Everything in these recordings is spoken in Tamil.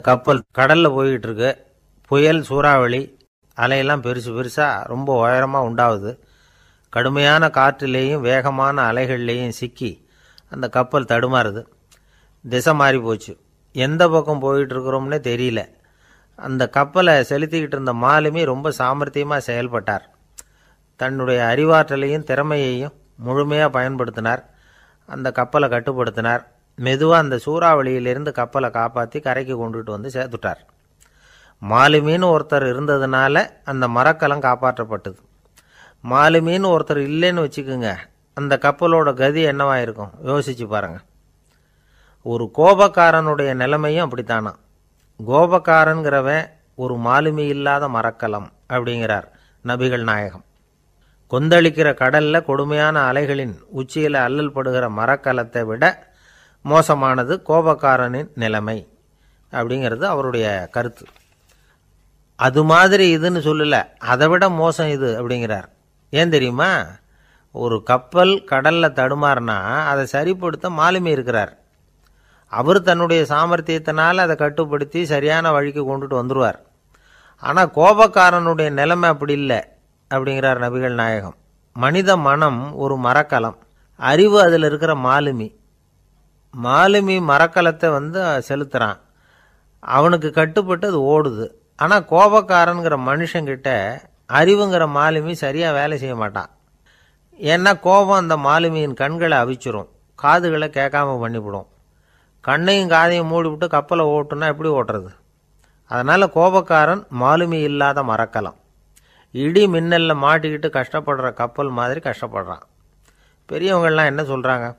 கப்பல் கடலில் போய்கிட்டு இருக்கு புயல் சூறாவளி அலையெல்லாம் பெருசு பெருசாக ரொம்ப உயரமாக உண்டாகுது கடுமையான காற்றுலேயும் வேகமான அலைகள்லேயும் சிக்கி அந்த கப்பல் தடுமாறுது. திசை மாறி போச்சு. எந்த பக்கம் போயிட்டு இருக்கிறோம்னே தெரியல. அந்த கப்பலை செலுத்திக்கிட்டு இருந்த மாலுமி ரொம்ப சாமர்த்தியமாக செயல்பட்டார். தன்னுடைய அறிவாற்றலையும் திறமையையும் முழுமையாக பயன்படுத்தினார். அந்த கப்பலை கட்டுப்படுத்தினார். மெதுவாக அந்த சூறாவளியிலிருந்து கப்பலை காப்பாற்றி கரைக்கு கொண்டுட்டு வந்து சேர்த்துட்டார் மாலுமின்னு ஒருத்தர் இருந்ததுனால அந்த மரக்கலம் காப்பாற்றப்பட்டது. மாலுமின்னு ஒருத்தர் இல்லைன்னு வச்சுக்கோங்க அந்த கப்பலோட கதி என்னவா இருக்கும் யோசிச்சு பாருங்க. ஒரு கோபக்காரனுடைய நிலைமையும் அப்படித்தானா? கோபக்காரன்கிறவன் ஒரு மாலுமி இல்லாத மரக்கலம் அப்படிங்கிறார் நபிகள் நாயகம். கொந்தளிக்கிற கடல்ல கொடுமையான அலைகளின் உச்சியில் அல்லல் படுகிற மரக்கலத்தை விட மோசமானது கோபக்காரனின் நிலைமை அப்படிங்கிறது அவருடைய கருத்து. அது மாதிரி இதுன்னு சொல்லலை. அதை விட மோசம் இது அப்படிங்கிறார். ஏன் தெரியுமா? ஒரு கப்பல் கடலில் தடுமாறினா அதை சரிப்படுத்த மாலுமி இருக்கிறார். அவர் தன்னுடைய சாமர்த்தியத்தினால் அதை கட்டுப்படுத்தி சரியான வழிக்கு கொண்டுட்டு வந்துடுவார் ஆனால் கோபக்காரனுடைய நிலைமை அப்படி இல்லை அப்படிங்கிறார் நபிகள் நாயகம். மனித மனம் ஒரு மரக்கலம். அறிவு அதில் இருக்கிற மாலுமி. மாலுமி மரக்கலத்தை வந்து செலுத்துகிறான் அவனுக்கு கட்டுப்பட்டு அது ஓடுது. ஆனால் கோபக்காரனுங்கிற மனுஷங்கிட்ட அறிவுங்கிற மாலுமி சரியாக வேலை செய்ய மாட்டான் ஏன்னா கோபம் அந்த மாலுமியின் கண்களை அவிச்சிரும். காதுகளை கேட்காம பண்ணிவிடும். கண்ணையும் காதையும் மூடிவிட்டு கப்பலை ஓட்டுனா எப்படி ஓட்டுறது? அதனால் கோபக்காரன் மாலுமி இல்லாத மரக்கலம். இடி மின்னலில் மாட்டிக்கிட்டு கஷ்டப்படுற கப்பல் மாதிரி கஷ்டப்படுறான். பெரியவங்கள்லாம் என்ன சொல்கிறாங்க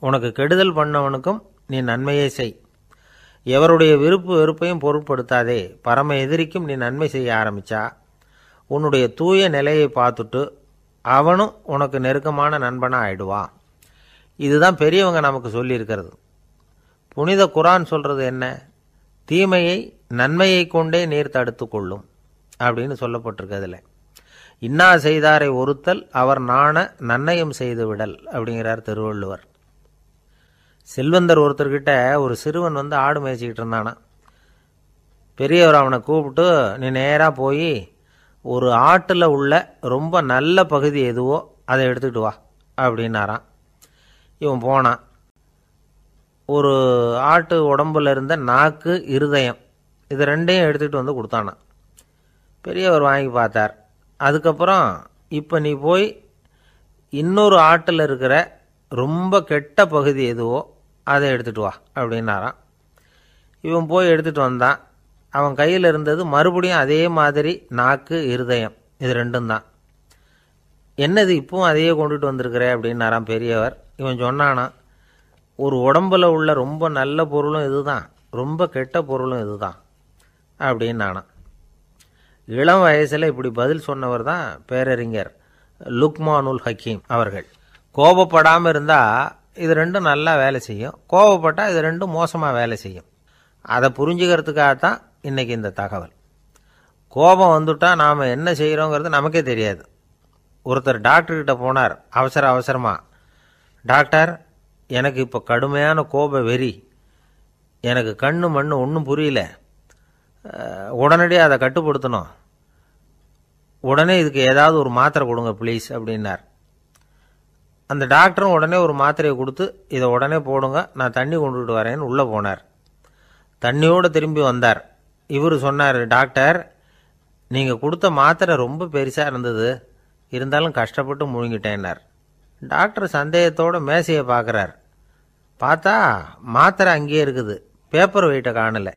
உனக்கு கெடுதல் பண்ணவனுக்கும் நீ நன்மையே செய். எவருடைய விருப்பு வெறுப்பையும் பொருட்படுத்தாதே பரம எதிரிக்கும் நீ நன்மை செய்ய ஆரம்பித்தா உன்னுடைய தூய நிலையை பார்த்துட்டு அவனும் உனக்கு நெருக்கமான நண்பனாக ஆயிடுவான் இதுதான் பெரியவங்க நமக்கு சொல்லியிருக்கிறது. புனித குரான் சொல்கிறது என்ன? தீமையை நன்மையை கொண்டே நீர் தடுத்து கொள்ளும் அப்படின்னு சொல்லப்பட்டிருக்கு அதில் இன்னா செய்தாரை ஒருத்தல் அவர் நாண நன்னயம் செய்து விடல் அப்படிங்கிறார் திருவள்ளுவர். செல்வந்தர் ஒருத்தர்கிட்ட ஒரு சிறுவன் வந்து ஆடு மேய்ச்சிக்கிட்டு இருந்தானா பெரியவர் அவனை கூப்பிட்டு நீ நேராக போய் ஒரு ஆட்டில் உள்ள ரொம்ப நல்ல பகுதி எதுவோ அதை எடுத்துக்கிட்டு வா அப்படின்னாரான் இவன் போனான். ஒரு ஆட்டு உடம்புல இருந்த நாக்கு இருதயம் இது ரெண்டையும் எடுத்துகிட்டு வந்து கொடுத்தானான் பெரியவர் வாங்கி பார்த்தார். அதுக்கப்புறம் இப்போ நீ போய் இன்னொரு ஆட்டில் இருக்கிற ரொம்ப கெட்ட பகுதி எதுவோ அதை எடுத்துகிட்டு வா அப்படின்னாராம். இவன் போய் எடுத்துகிட்டு வந்தான். அவன் கையில் இருந்தது மறுபடியும் அதே மாதிரி நாக்கு இருதயம். இது ரெண்டும் தான். என்னது இப்பவும் அதையே கொண்டுட்டு வந்திருக்கிற? அப்படின்னாராம் பெரியவர். இவன் சொன்னானா ஒரு உடம்பில் உள்ள ரொம்ப நல்ல பொருளும் இதுதான். ரொம்ப கெட்ட பொருளும் இதுதான். அப்படின்னானான் இளம் வயசில் இப்படி பதில் சொன்னவர் தான் பேரறிஞர் லுக்மானுல் ஹக்கீம் அவர்கள். கோபப்படாமல் இருந்தால் இது ரெண்டும் நல்லா வேலை செய்யும். கோபப்பட்டால் இது ரெண்டும் மோசமாக வேலை செய்யும். அதை புரிஞ்சுக்கிறதுக்காக தான் இன்றைக்கி இந்த தகவல். கோபம் வந்துட்டால் நாம் என்ன செய்கிறோங்கிறது நமக்கே தெரியாது. ஒருத்தர் டாக்டர்கிட்ட போனார். அவசர அவசரமாக டாக்டர் எனக்கு இப்போ கடுமையான கோப வெறி. எனக்கு கண்ணு மண்ணு ஒன்றும் புரியல. உடனடியாக அதை கட்டுப்படுத்தணும். உடனே இதுக்கு ஏதாவது ஒரு மாத்திரை கொடுங்க ப்ளீஸ் அப்படின்னார். அந்த டாக்டரும் உடனே ஒரு மாத்திரையை கொடுத்து இதை உடனே போடுங்க நான் தண்ணி கொண்டுட்டு வரேன்னு உள்ளே போனார். தண்ணியோடு திரும்பி வந்தார். இவர் சொன்னார் டாக்டர் நீங்கள் கொடுத்த மாத்திரை ரொம்ப பெருசாக இருந்தது. இருந்தாலும் கஷ்டப்பட்டு முழுங்கிட்டேன்னார். டாக்டர் சந்தேகத்தோட மேசையை பார்க்குறார். பார்த்தா மாத்திரை அங்கேயே இருக்குது. பேப்பர் வெயிட்டை காணலை.